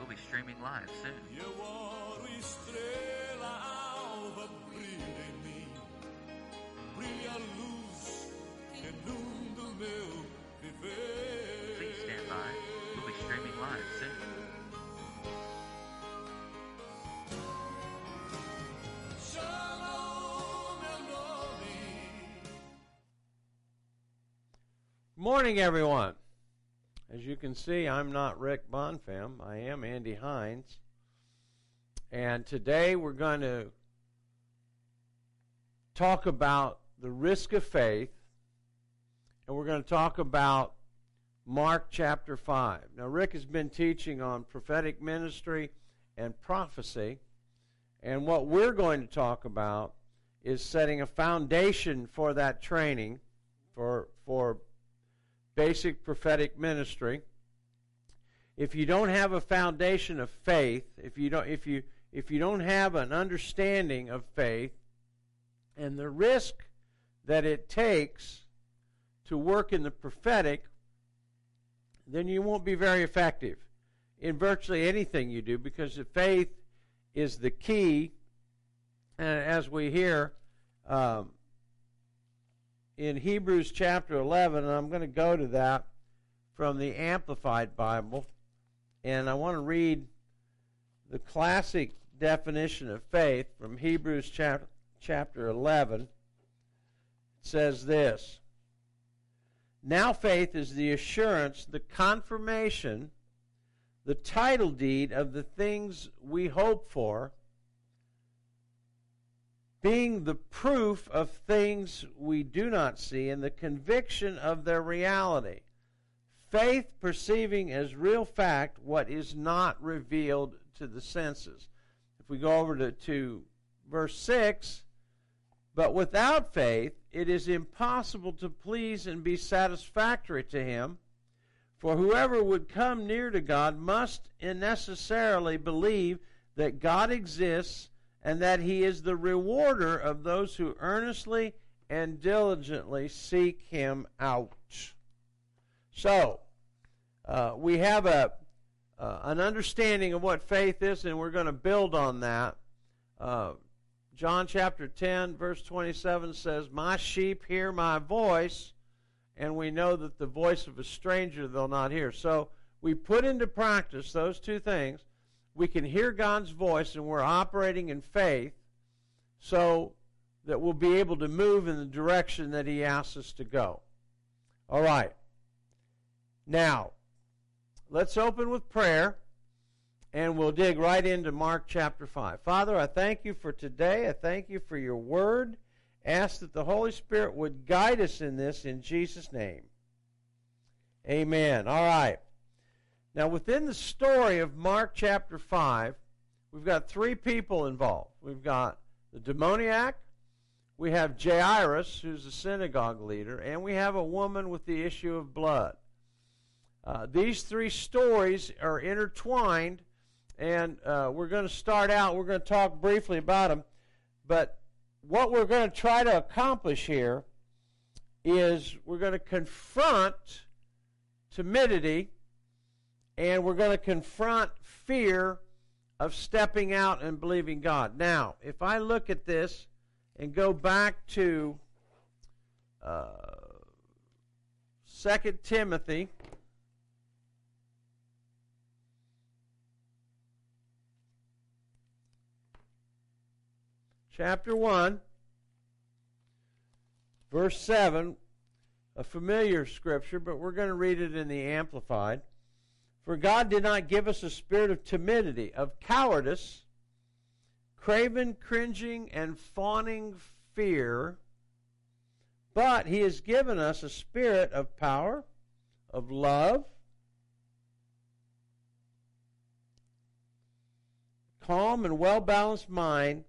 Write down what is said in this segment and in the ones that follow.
We'll be streaming live soon. Eu oro, estrela alva, brilha em mim. Brilha a luz que inunda o meu viver. Please stand by. We'll be streaming live soon. Shalom, meu nome. Morning, everyone. As you can see, I'm not Rick Bonfam. I am Andy Hines. And today we're going to talk about the risk of faith. And we're going to talk about Mark chapter 5. Now, Rick has been teaching on prophetic ministry and prophecy. And what we're going to talk about is setting a foundation for that training for, for basic prophetic ministry. If you don't have a foundation of faith, if you don't if you if you don't have an understanding of faith and the risk that it takes to work in the prophetic, then you won't be very effective in virtually anything you do because the faith is the key. And as we hear, um, in Hebrews chapter 11, and I'm going to go to that from the Amplified Bible, and I want to read the classic definition of faith from Hebrews chapter, chapter 11. It says this Now faith is the assurance, the confirmation, the title deed of the things we hope for being the proof of things we do not see and the conviction of their reality. Faith perceiving as real fact what is not revealed to the senses. If we go over to, to verse 6, but without faith it is impossible to please and be satisfactory to him. For whoever would come near to God must necessarily believe that God exists and that he is the rewarder of those who earnestly and diligently seek him out. So, uh, we have a uh, an understanding of what faith is, and we're going to build on that. Uh, John chapter 10, verse 27 says, My sheep hear my voice, and we know that the voice of a stranger they'll not hear. So, we put into practice those two things we can hear God's voice and we're operating in faith so that we'll be able to move in the direction that He asks us to go. All right. Now, let's open with prayer and we'll dig right into Mark chapter 5. Father, I thank you for today. I thank you for your word. Ask that the Holy Spirit would guide us in this in Jesus' name. Amen. All right. Now, within the story of Mark chapter 5, we've got three people involved. We've got the demoniac, we have Jairus, who's the synagogue leader, and we have a woman with the issue of blood. Uh, these three stories are intertwined, and uh, we're going to start out, we're going to talk briefly about them, but what we're going to try to accomplish here is we're going to confront timidity and we're going to confront fear of stepping out and believing God. Now, if I look at this and go back to uh, 2 Timothy. Chapter 1, verse 7, a familiar scripture, but we're going to read it in the Amplified. For God did not give us a spirit of timidity, of cowardice, craven, cringing, and fawning fear, but He has given us a spirit of power, of love, calm and well balanced mind,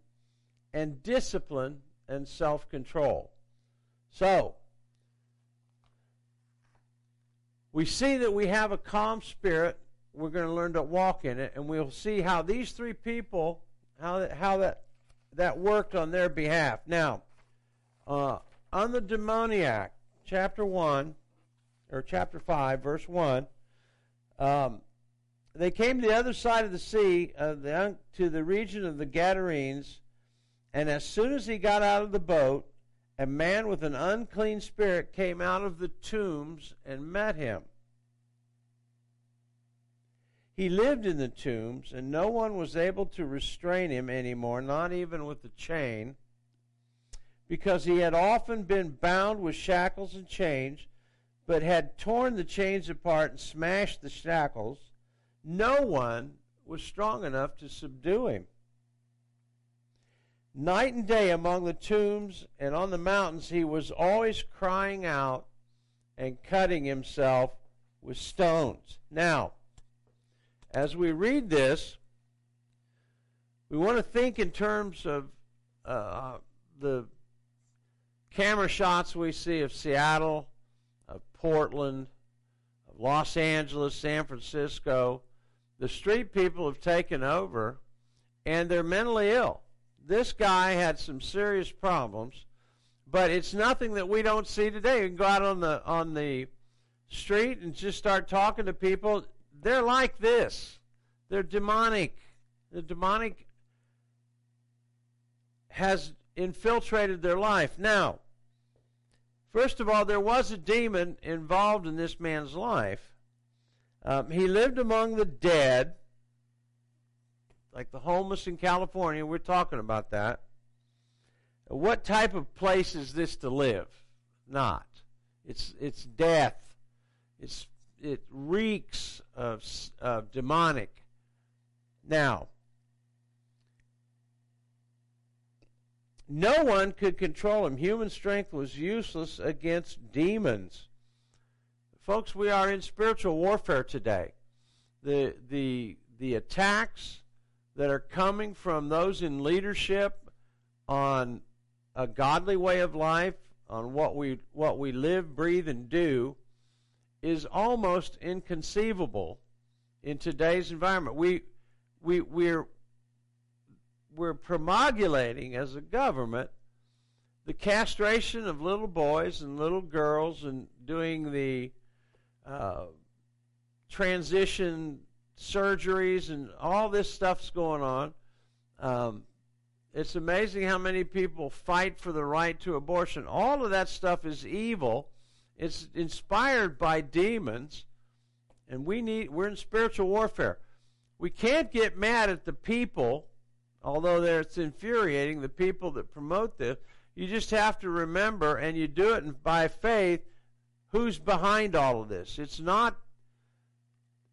and discipline and self control. So, we see that we have a calm spirit. We're going to learn to walk in it, and we'll see how these three people, how that, how that, that worked on their behalf. Now, uh, on the demoniac, chapter 1, or chapter 5, verse 1, um, they came to the other side of the sea, uh, the, to the region of the Gadarenes, and as soon as he got out of the boat, a man with an unclean spirit came out of the tombs and met him. He lived in the tombs, and no one was able to restrain him anymore, not even with a chain, because he had often been bound with shackles and chains, but had torn the chains apart and smashed the shackles. No one was strong enough to subdue him. Night and day among the tombs and on the mountains, he was always crying out and cutting himself with stones. Now, as we read this, we want to think in terms of uh, the camera shots we see of Seattle, of Portland, of Los Angeles, San Francisco. The street people have taken over and they're mentally ill. This guy had some serious problems, but it's nothing that we don't see today. You can go out on the on the street and just start talking to people they're like this. They're demonic. The demonic has infiltrated their life. Now, first of all, there was a demon involved in this man's life. Um, he lived among the dead, like the homeless in California. We're talking about that. What type of place is this to live? Not. It's it's death. It's it reeks of, of demonic. Now, no one could control him. Human strength was useless against demons. Folks, we are in spiritual warfare today. The the the attacks that are coming from those in leadership on a godly way of life, on what we what we live, breathe, and do, is almost inconceivable in today's environment. We we we're we're promulgating as a government the castration of little boys and little girls and doing the uh, transition surgeries and all this stuff's going on. Um, it's amazing how many people fight for the right to abortion. All of that stuff is evil it's inspired by demons, and we need we're in spiritual warfare. We can't get mad at the people, although it's infuriating, the people that promote this. You just have to remember, and you do it by faith, who's behind all of this. It's not,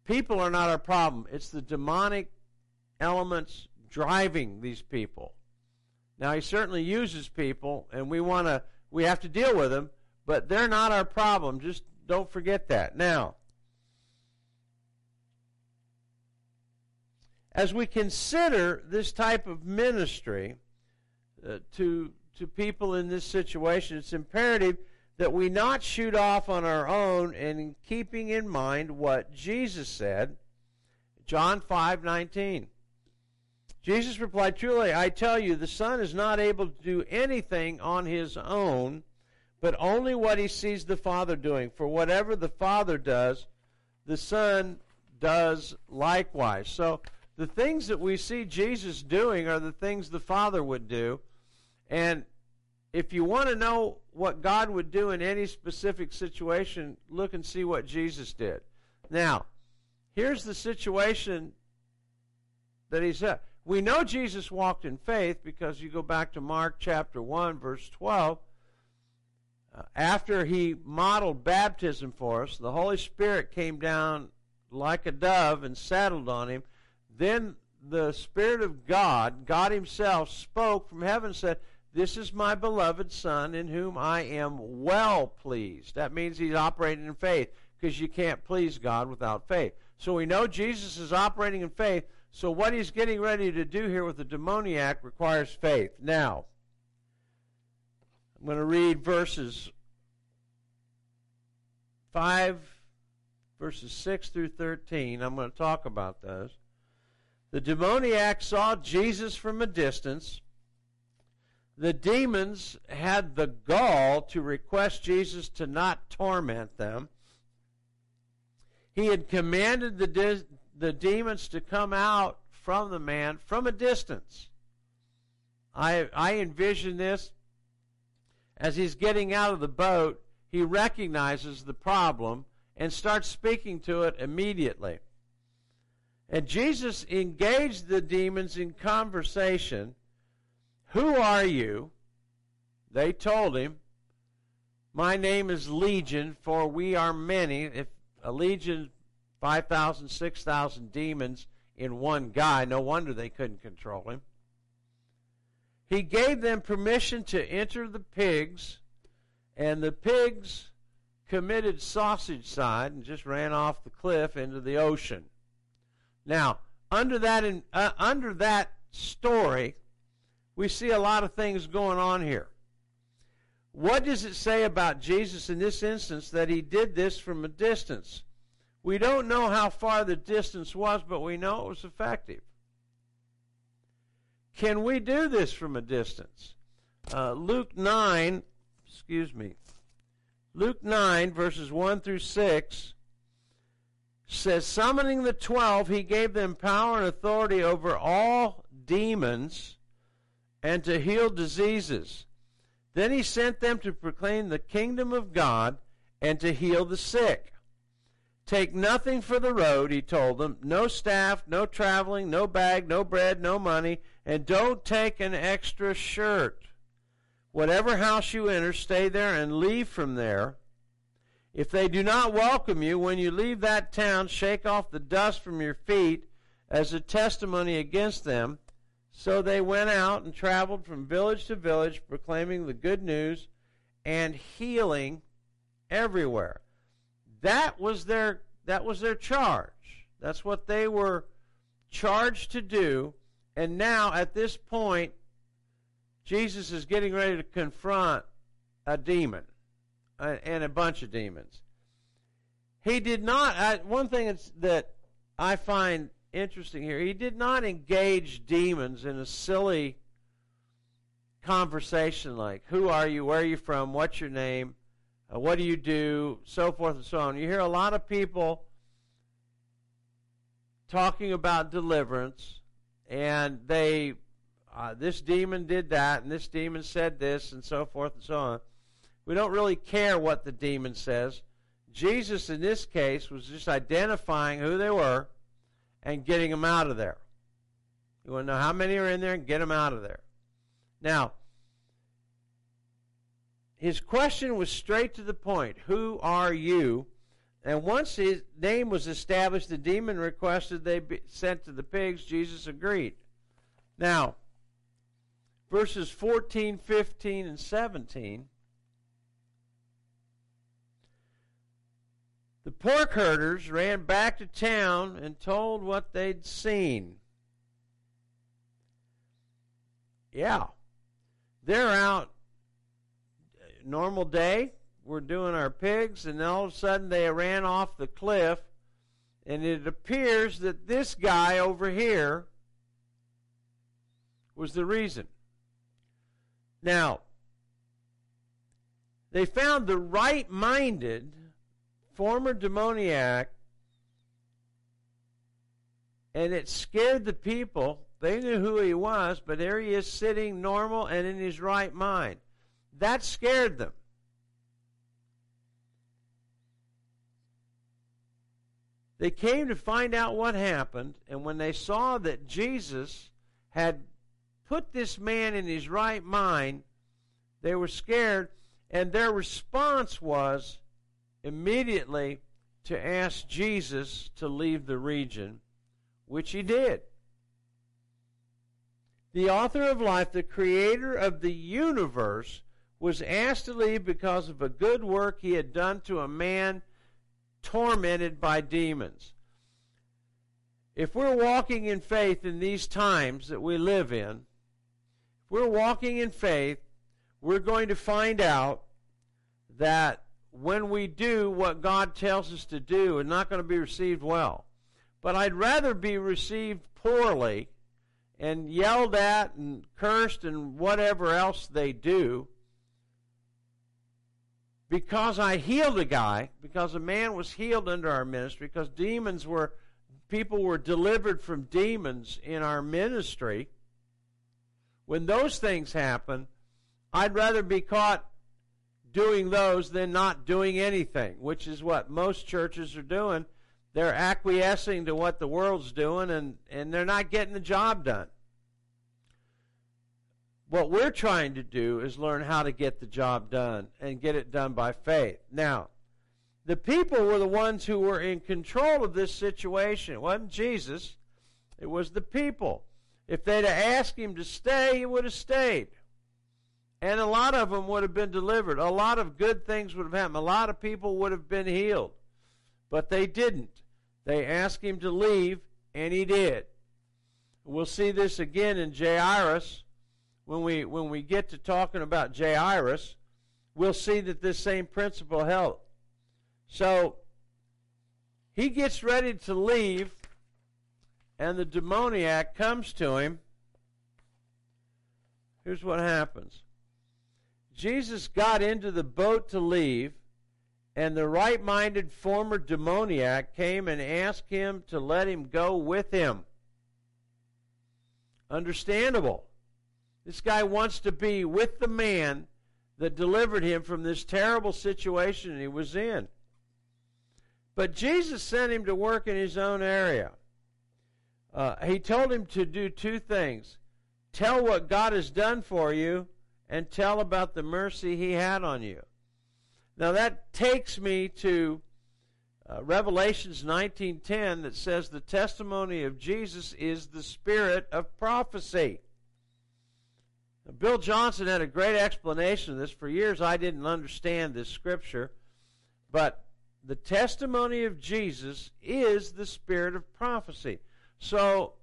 people are not our problem. It's the demonic elements driving these people. Now, he certainly uses people, and we want to, we have to deal with them, but they're not our problem. Just don't forget that. Now, as we consider this type of ministry uh, to to people in this situation, it's imperative that we not shoot off on our own and in keeping in mind what Jesus said. John 5:19. Jesus replied, "Truly I tell you, the Son is not able to do anything on his own, but only what he sees the Father doing. For whatever the Father does, the Son does likewise. So the things that we see Jesus doing are the things the Father would do. And if you want to know what God would do in any specific situation, look and see what Jesus did. Now, here's the situation that he said. We know Jesus walked in faith because you go back to Mark chapter 1, verse 12 uh, after he modeled baptism for us, the Holy Spirit came down like a dove and settled on him. Then the Spirit of God, God Himself, spoke from heaven and said, This is my beloved Son in whom I am well pleased. That means he's operating in faith because you can't please God without faith. So we know Jesus is operating in faith. So what he's getting ready to do here with the demoniac requires faith. Now, I'm going to read verses 5, verses 6 through 13. I'm going to talk about those. The demoniac saw Jesus from a distance. The demons had the gall to request Jesus to not torment them. He had commanded the, the demons to come out from the man from a distance. I I envision this as he's getting out of the boat, he recognizes the problem and starts speaking to it immediately. And Jesus engaged the demons in conversation. Who are you? They told him, My name is Legion, for we are many. If a legion, 5,000, 6,000 demons in one guy, no wonder they couldn't control him. He gave them permission to enter the pigs, and the pigs committed sausage side and just ran off the cliff into the ocean. Now, under that uh, under that story, we see a lot of things going on here. What does it say about Jesus in this instance that he did this from a distance? We don't know how far the distance was, but we know it was effective. Can we do this from a distance? Uh, Luke 9, excuse me, Luke 9, verses 1 through 6 says, Summoning the twelve, he gave them power and authority over all demons and to heal diseases. Then he sent them to proclaim the kingdom of God and to heal the sick. Take nothing for the road, he told them no staff, no traveling, no bag, no bread, no money, and don't take an extra shirt. Whatever house you enter, stay there and leave from there. If they do not welcome you, when you leave that town, shake off the dust from your feet as a testimony against them. So they went out and traveled from village to village, proclaiming the good news and healing everywhere. That was their that was their charge. That's what they were charged to do and now, at this point, Jesus is getting ready to confront a demon and a bunch of demons. He did not, I, one thing that I find interesting here, he did not engage demons in a silly conversation like, Who are you? Where are you from? What's your name? Uh, what do you do? So forth and so on. You hear a lot of people talking about deliverance and they uh, this demon did that and this demon said this and so forth and so on we don't really care what the demon says jesus in this case was just identifying who they were and getting them out of there you want to know how many are in there and get them out of there now his question was straight to the point who are you and once his name was established, the demon requested they be sent to the pigs. Jesus agreed. Now, verses 14, 15, and 17. The pork herders ran back to town and told what they'd seen. Yeah. They're out normal day We're doing our pigs, and all of a sudden they ran off the cliff. And it appears that this guy over here was the reason. Now, they found the right minded former demoniac, and it scared the people. They knew who he was, but there he is sitting normal and in his right mind. That scared them. They came to find out what happened, and when they saw that Jesus had put this man in his right mind, they were scared, and their response was immediately to ask Jesus to leave the region, which he did. The author of life, the creator of the universe, was asked to leave because of a good work he had done to a man tormented by demons. If we're walking in faith in these times that we live in, if we're walking in faith, we're going to find out that when we do what God tells us to do, it's not going to be received well. But I'd rather be received poorly and yelled at and cursed and whatever else they do because I healed a guy, because a man was healed under our ministry, because demons were people were delivered from demons in our ministry, when those things happen, I'd rather be caught doing those than not doing anything, which is what most churches are doing. They're acquiescing to what the world's doing and, and they're not getting the job done. What we're trying to do is learn how to get the job done and get it done by faith. Now, the people were the ones who were in control of this situation. It wasn't Jesus, it was the people. If they'd have asked him to stay, he would have stayed. And a lot of them would have been delivered. A lot of good things would have happened. A lot of people would have been healed. But they didn't. They asked him to leave, and he did. We'll see this again in Jairus when we when we get to talking about Jairus. We'll see that this same principle held. So he gets ready to leave, and the demoniac comes to him. Here's what happens Jesus got into the boat to leave, and the right minded former demoniac came and asked him to let him go with him. Understandable. This guy wants to be with the man that delivered him from this terrible situation he was in. But Jesus sent him to work in his own area. Uh, he told him to do two things tell what God has done for you, and tell about the mercy he had on you. Now that takes me to uh, Revelations 19:10 that says the testimony of Jesus is the spirit of prophecy. Now, Bill Johnson had a great explanation of this. For years I didn't understand this scripture, but the testimony of Jesus is the spirit of prophecy. So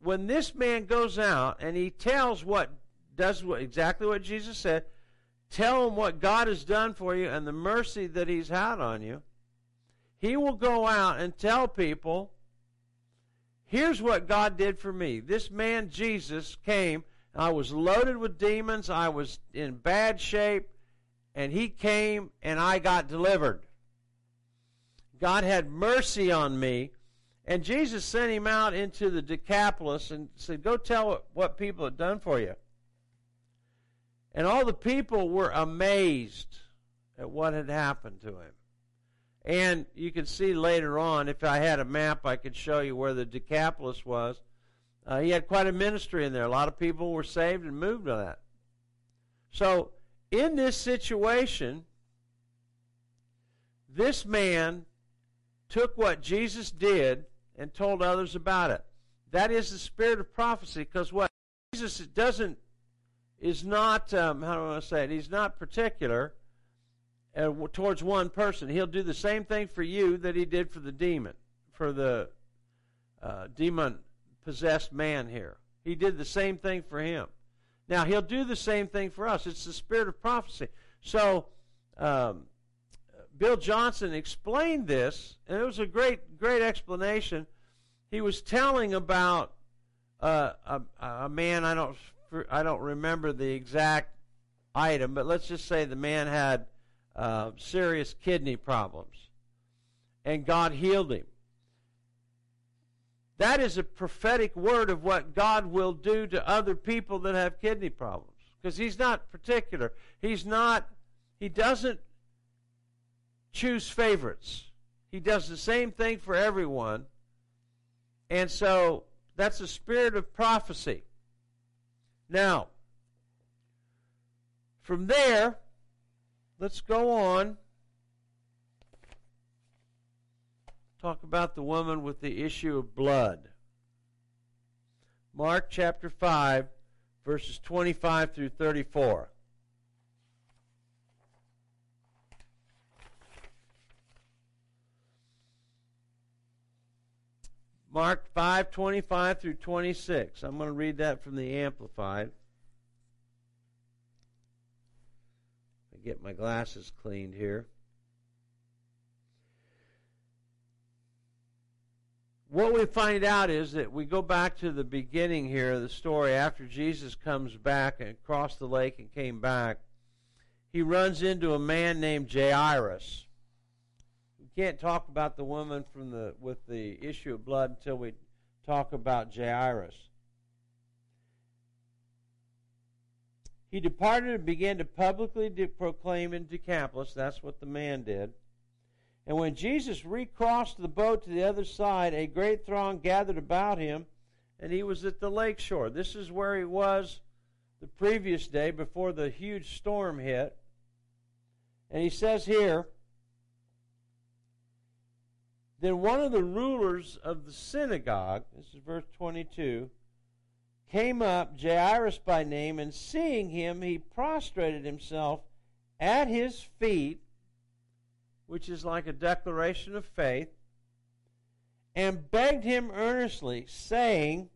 when this man goes out and he tells what does what, exactly what Jesus said, tell him what God has done for you and the mercy that he's had on you, he will go out and tell people, here's what God did for me. This man Jesus came, I was loaded with demons, I was in bad shape, and he came and I got delivered. God had mercy on me. And Jesus sent him out into the Decapolis and said, Go tell what, what people have done for you. And all the people were amazed at what had happened to him. And you can see later on, if I had a map, I could show you where the Decapolis was. Uh, he had quite a ministry in there. A lot of people were saved and moved to that. So, in this situation, this man took what Jesus did and told others about it. That is the spirit of prophecy because what Jesus doesn't is not um, how do I want to say it? He's not particular uh, towards one person. He'll do the same thing for you that he did for the demon, for the uh, demon possessed man here. He did the same thing for him. Now he'll do the same thing for us. It's the spirit of prophecy. So um, Bill Johnson explained this, and it was a great, great explanation. He was telling about uh, a, a man. I don't, I don't remember the exact item, but let's just say the man had uh, serious kidney problems, and God healed him. That is a prophetic word of what God will do to other people that have kidney problems. Because He's not particular. He's not, He doesn't choose favorites. He does the same thing for everyone. And so that's a spirit of prophecy. Now, from there, let's go on. Talk about the woman with the issue of blood. Mark chapter 5, verses 25 through 34. Mark 5 25 through 26. I'm going to read that from the Amplified. I get my glasses cleaned here. What we find out is that we go back to the beginning here of the story after Jesus comes back and crossed the lake and came back. He runs into a man named Jairus can't talk about the woman from the with the issue of blood until we talk about Jairus. He departed and began to publicly de- proclaim in Decapolis. That's what the man did. And when Jesus recrossed the boat to the other side, a great throng gathered about him, and he was at the lake shore. This is where he was the previous day before the huge storm hit. And he says here, then one of the rulers of the synagogue, this is verse 22, came up, Jairus by name, and seeing him, he prostrated himself at his feet, which is like a declaration of faith, and begged him earnestly, saying,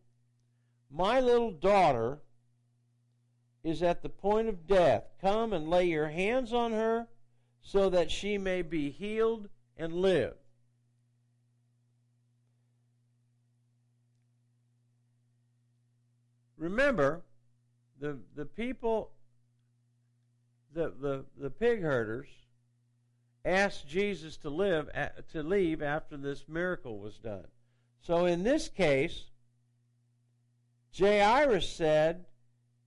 My little daughter is at the point of death. Come and lay your hands on her so that she may be healed and live. Remember, the the people, the the, the pig herders, asked Jesus to live to leave after this miracle was done. So in this case, Jairus said,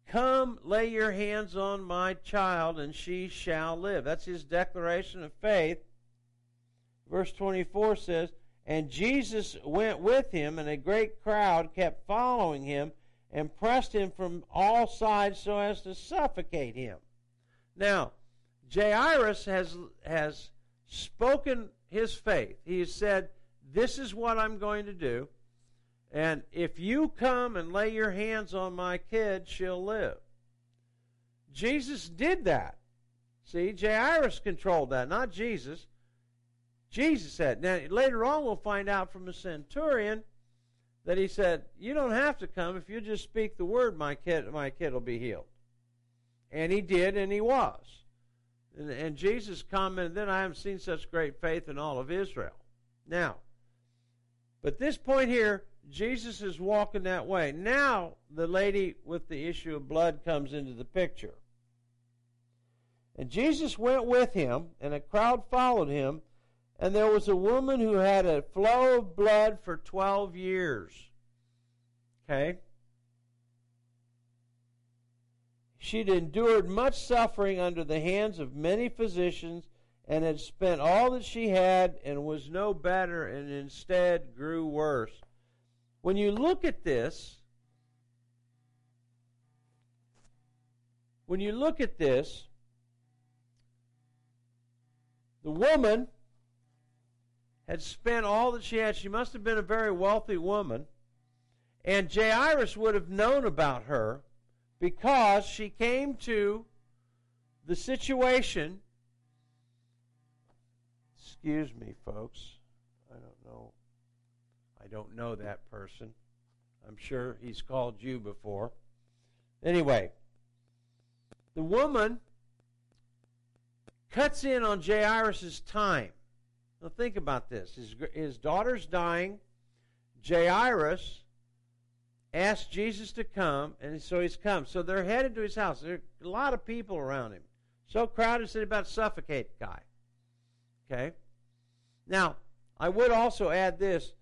Come, lay your hands on my child, and she shall live. That's his declaration of faith. Verse 24 says, And Jesus went with him, and a great crowd kept following him and pressed him from all sides so as to suffocate him. Now, Jairus has, has spoken his faith. He has said, This is what I'm going to do. And if you come and lay your hands on my kid, she'll live. Jesus did that. See, Jairus controlled that, not Jesus. Jesus said. Now, later on, we'll find out from the centurion that he said, You don't have to come. If you just speak the word, my kid, my kid will be healed. And he did, and he was. And, and Jesus commented, Then I haven't seen such great faith in all of Israel. Now, but this point here, Jesus is walking that way. Now, the lady with the issue of blood comes into the picture. And Jesus went with him, and a crowd followed him, and there was a woman who had a flow of blood for 12 years. Okay? She'd endured much suffering under the hands of many physicians and had spent all that she had and was no better and instead grew worse. When you look at this, when you look at this, the woman had spent all that she had. She must have been a very wealthy woman. And Jairus would have known about her because she came to the situation. Excuse me, folks. I don't know. I don't know that person. I'm sure he's called you before. Anyway, the woman cuts in on Jairus' time. Now think about this. His, his daughter's dying. Jairus asked Jesus to come, and so he's come. So they're headed to his house. There are a lot of people around him. So crowded, said about suffocate the guy. Okay? Now, I would also add this.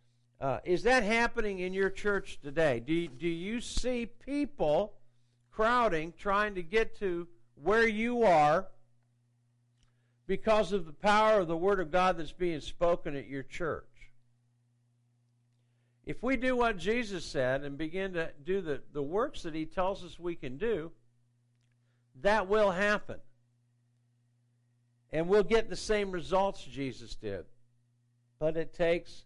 Uh, is that happening in your church today? Do do you see people crowding, trying to get to where you are because of the power of the Word of God that's being spoken at your church? If we do what Jesus said and begin to do the, the works that He tells us we can do, that will happen. And we'll get the same results Jesus did. But it takes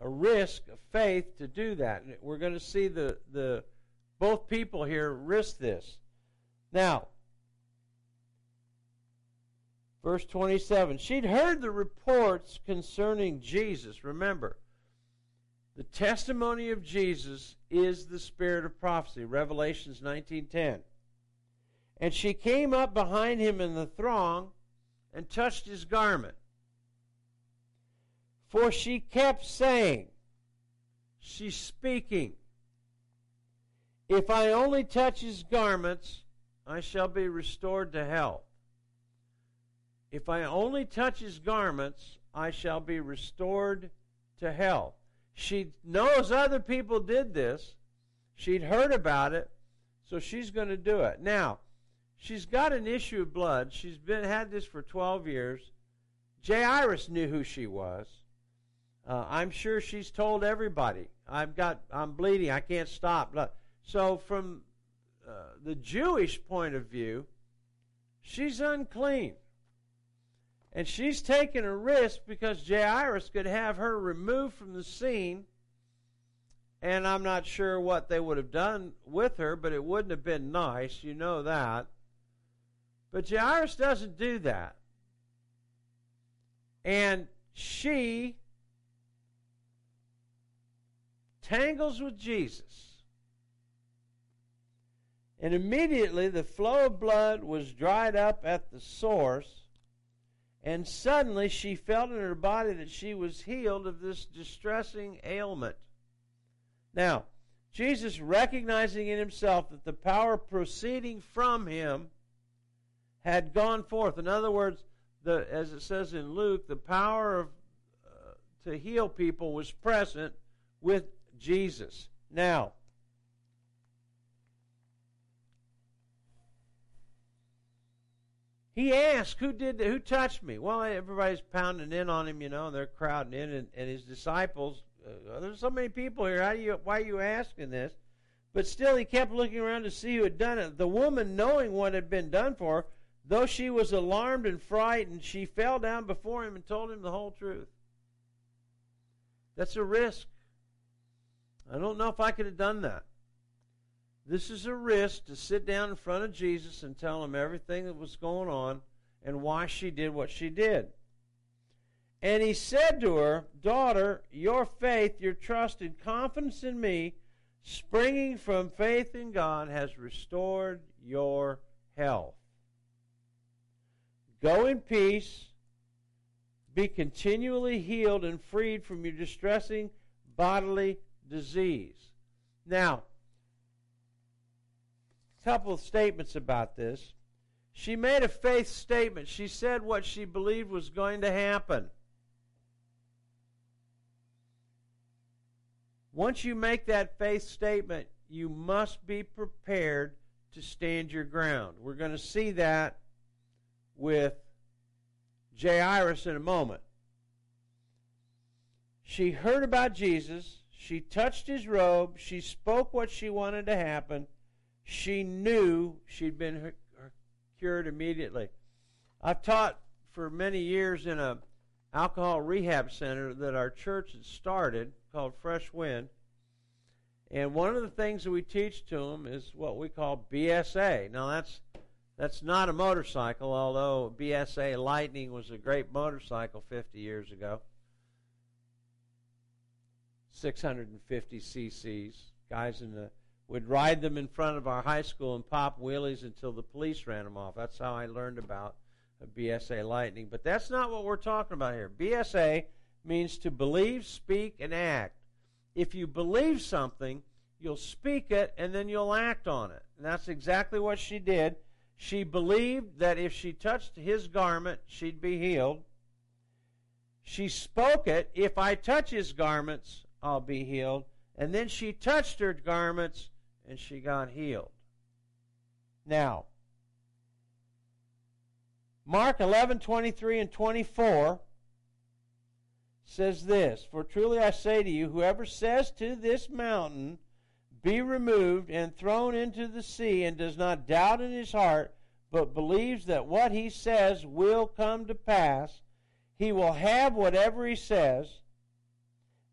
a risk of faith to do that. And we're going to see the, the both people here risk this. Now, verse 27. She'd heard the reports concerning Jesus. Remember, the testimony of Jesus is the spirit of prophecy. Revelations 19:10. And she came up behind him in the throng and touched his garment. For she kept saying, she's speaking, If I only touch his garments, I shall be restored to health. If I only touch his garments, I shall be restored to health. She knows other people did this. She'd heard about it, so she's going to do it. Now, she's got an issue of blood. She's been had this for 12 years. Jairus knew who she was. Uh, I'm sure she's told everybody. I've got, I'm bleeding. I can't stop. So, from uh, the Jewish point of view, she's unclean. And she's taking a risk because Jairus could have her removed from the scene. And I'm not sure what they would have done with her, but it wouldn't have been nice. You know that. But Jairus doesn't do that. And she tangles with Jesus. And immediately the flow of blood was dried up at the source, and suddenly she felt in her body that she was healed of this distressing ailment. Now, Jesus, recognizing in himself that the power proceeding from him had gone forth. In other words, the, as it says in Luke, the power of, uh, to heal people was present with Jesus. Now, he asked, "Who did? Who touched me?" Well, everybody's pounding in on him, you know, and they're crowding in, and, and his disciples. Uh, there's so many people here. How do you? Why are you asking this? But still, he kept looking around to see who had done it. The woman, knowing what had been done for her, though she was alarmed and frightened, she fell down before him and told him the whole truth. That's a risk. I don't know if I could have done that. This is a risk to sit down in front of Jesus and tell him everything that was going on and why she did what she did. And he said to her, Daughter, your faith, your trust and confidence in me, springing from faith in God, has restored your health. Go in peace, be continually healed and freed from your distressing bodily disease. Now, couple of statements about this. She made a faith statement. She said what she believed was going to happen. Once you make that faith statement, you must be prepared to stand your ground. We're going to see that with Jairus in a moment. She heard about Jesus. She touched his robe. She spoke what she wanted to happen. She knew she'd been cured immediately. I've taught for many years in a alcohol rehab center that our church had started called Fresh Wind. And one of the things that we teach to them is what we call BSA. Now that's that's not a motorcycle, although BSA Lightning was a great motorcycle 50 years ago. 650 cc's. Guys in the would ride them in front of our high school and pop wheelies until the police ran them off. That's how I learned about BSA Lightning. But that's not what we're talking about here. BSA means to believe, speak, and act. If you believe something, you'll speak it and then you'll act on it. And that's exactly what she did. She believed that if she touched his garment, she'd be healed. She spoke it, if I touch his garments, I'll be healed. And then she touched her garments and she got healed. Now, Mark 11, 23 and 24 says this For truly I say to you, whoever says to this mountain, Be removed and thrown into the sea, and does not doubt in his heart, but believes that what he says will come to pass, he will have whatever he says.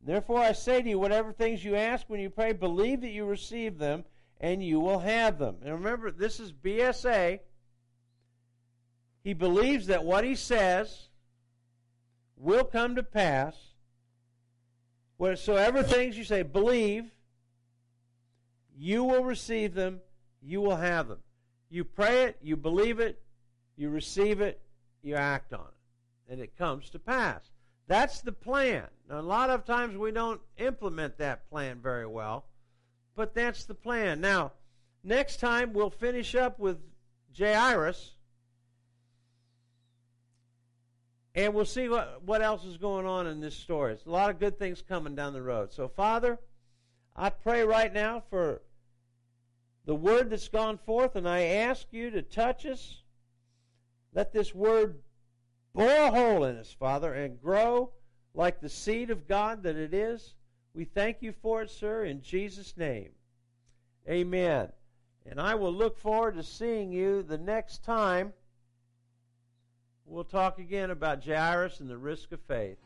Therefore, I say to you, whatever things you ask when you pray, believe that you receive them, and you will have them. And remember, this is BSA. He believes that what he says will come to pass. Whatsoever things you say, believe, you will receive them, you will have them. You pray it, you believe it, you receive it, you act on it, and it comes to pass. That's the plan. Now, a lot of times we don't implement that plan very well, but that's the plan. Now, next time we'll finish up with Jairus. And we'll see what, what else is going on in this story. There's a lot of good things coming down the road. So, Father, I pray right now for the word that's gone forth, and I ask you to touch us. Let this word bore a hole in us, Father, and grow like the seed of God that it is. We thank you for it, sir, in Jesus' name. Amen. And I will look forward to seeing you the next time. We'll talk again about Jairus and the risk of faith.